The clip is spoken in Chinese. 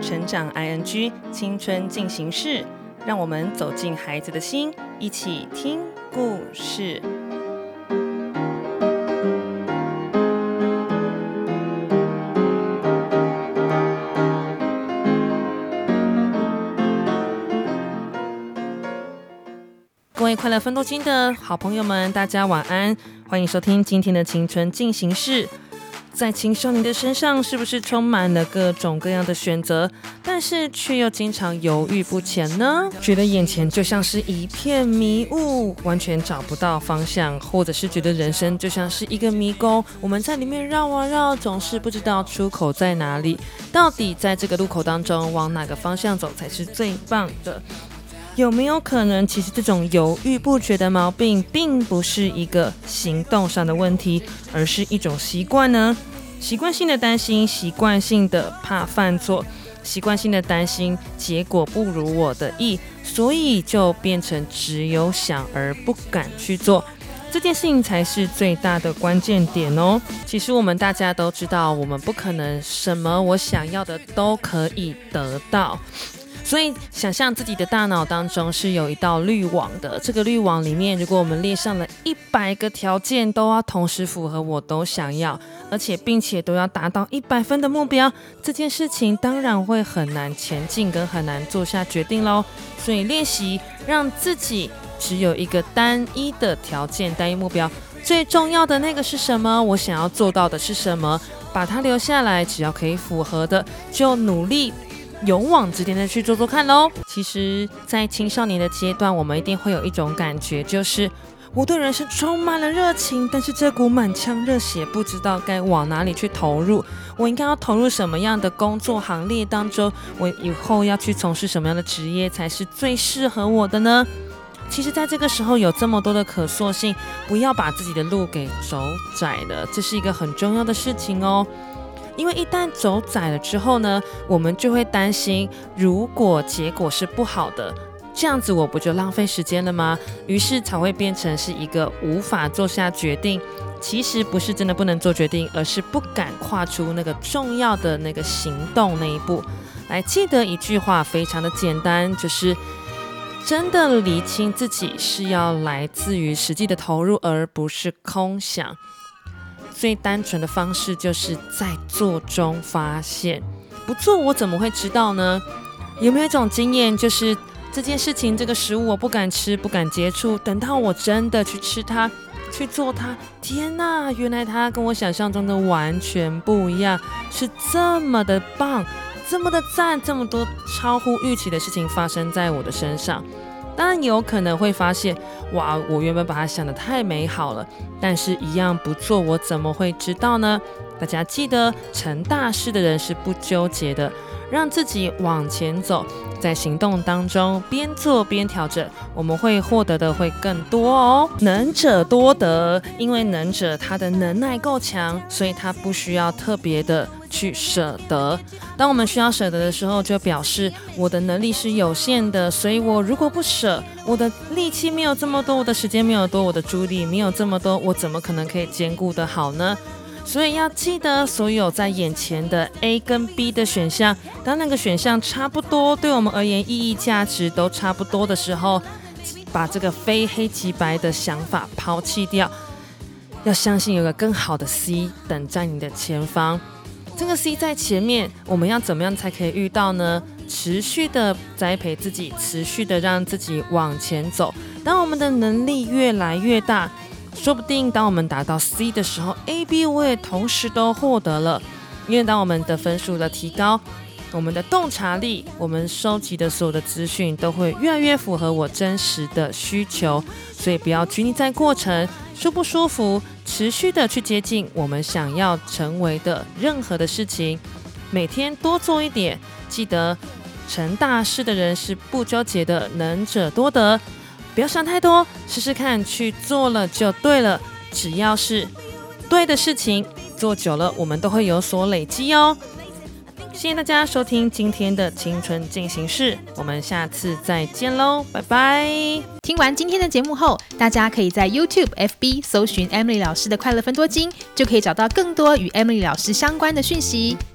成长 ING 青春进行式，让我们走进孩子的心，一起听故事。各位快乐分多金的好朋友们，大家晚安，欢迎收听今天的青春进行式。在青少年的身上，是不是充满了各种各样的选择，但是却又经常犹豫不前呢？觉得眼前就像是一片迷雾，完全找不到方向，或者是觉得人生就像是一个迷宫，我们在里面绕啊绕，总是不知道出口在哪里。到底在这个路口当中，往哪个方向走才是最棒的？有没有可能，其实这种犹豫不决的毛病，并不是一个行动上的问题，而是一种习惯呢？习惯性的担心，习惯性的怕犯错，习惯性的担心结果不如我的意，所以就变成只有想而不敢去做。这件事情才是最大的关键点哦。其实我们大家都知道，我们不可能什么我想要的都可以得到。所以，想象自己的大脑当中是有一道滤网的。这个滤网里面，如果我们列上了一百个条件，都要同时符合，我都想要，而且并且都要达到一百分的目标，这件事情当然会很难前进，跟很难做下决定喽。所以，练习让自己只有一个单一的条件、单一目标，最重要的那个是什么？我想要做到的是什么？把它留下来，只要可以符合的，就努力。勇往直前的去做做看喽。其实，在青少年的阶段，我们一定会有一种感觉，就是我对人生充满了热情，但是这股满腔热血不知道该往哪里去投入。我应该要投入什么样的工作行列当中？我以后要去从事什么样的职业才是最适合我的呢？其实，在这个时候有这么多的可塑性，不要把自己的路给走窄了，这是一个很重要的事情哦。因为一旦走窄了之后呢，我们就会担心，如果结果是不好的，这样子我不就浪费时间了吗？于是才会变成是一个无法做下决定。其实不是真的不能做决定，而是不敢跨出那个重要的那个行动那一步。来，记得一句话，非常的简单，就是真的厘清自己是要来自于实际的投入，而不是空想。最单纯的方式就是在做中发现，不做我怎么会知道呢？有没有一种经验，就是这件事情、这个食物我不敢吃、不敢接触，等到我真的去吃它、去做它，天哪，原来它跟我想象中的完全不一样，是这么的棒，这么的赞，这么多超乎预期的事情发生在我的身上。当然有可能会发现，哇，我原本把它想得太美好了，但是一样不做，我怎么会知道呢？大家记得，成大事的人是不纠结的，让自己往前走，在行动当中边做边调整，我们会获得的会更多哦。能者多得，因为能者他的能耐够强，所以他不需要特别的。去舍得。当我们需要舍得的时候，就表示我的能力是有限的，所以我如果不舍，我的力气没有这么多，我的时间没有多，我的注意力没有这么多，我怎么可能可以兼顾得好呢？所以要记得，所有在眼前的 A 跟 B 的选项，当那个选项差不多，对我们而言意义价值都差不多的时候，把这个非黑即白的想法抛弃掉，要相信有个更好的 C 等在你的前方。这个 C 在前面，我们要怎么样才可以遇到呢？持续的栽培自己，持续的让自己往前走。当我们的能力越来越大，说不定当我们达到 C 的时候，A、B 我也同时都获得了。因为当我们的分数的提高，我们的洞察力，我们收集的所有的资讯都会越来越符合我真实的需求。所以不要拘泥在过程。舒不舒服？持续的去接近我们想要成为的任何的事情，每天多做一点。记得成大事的人是不纠结的，能者多得。不要想太多，试试看，去做了就对了。只要是对的事情，做久了我们都会有所累积哦。谢谢大家收听今天的青春进行式，我们下次再见喽，拜拜！听完今天的节目后，大家可以在 YouTube、FB 搜寻 Emily 老师的快乐分多金，就可以找到更多与 Emily 老师相关的讯息。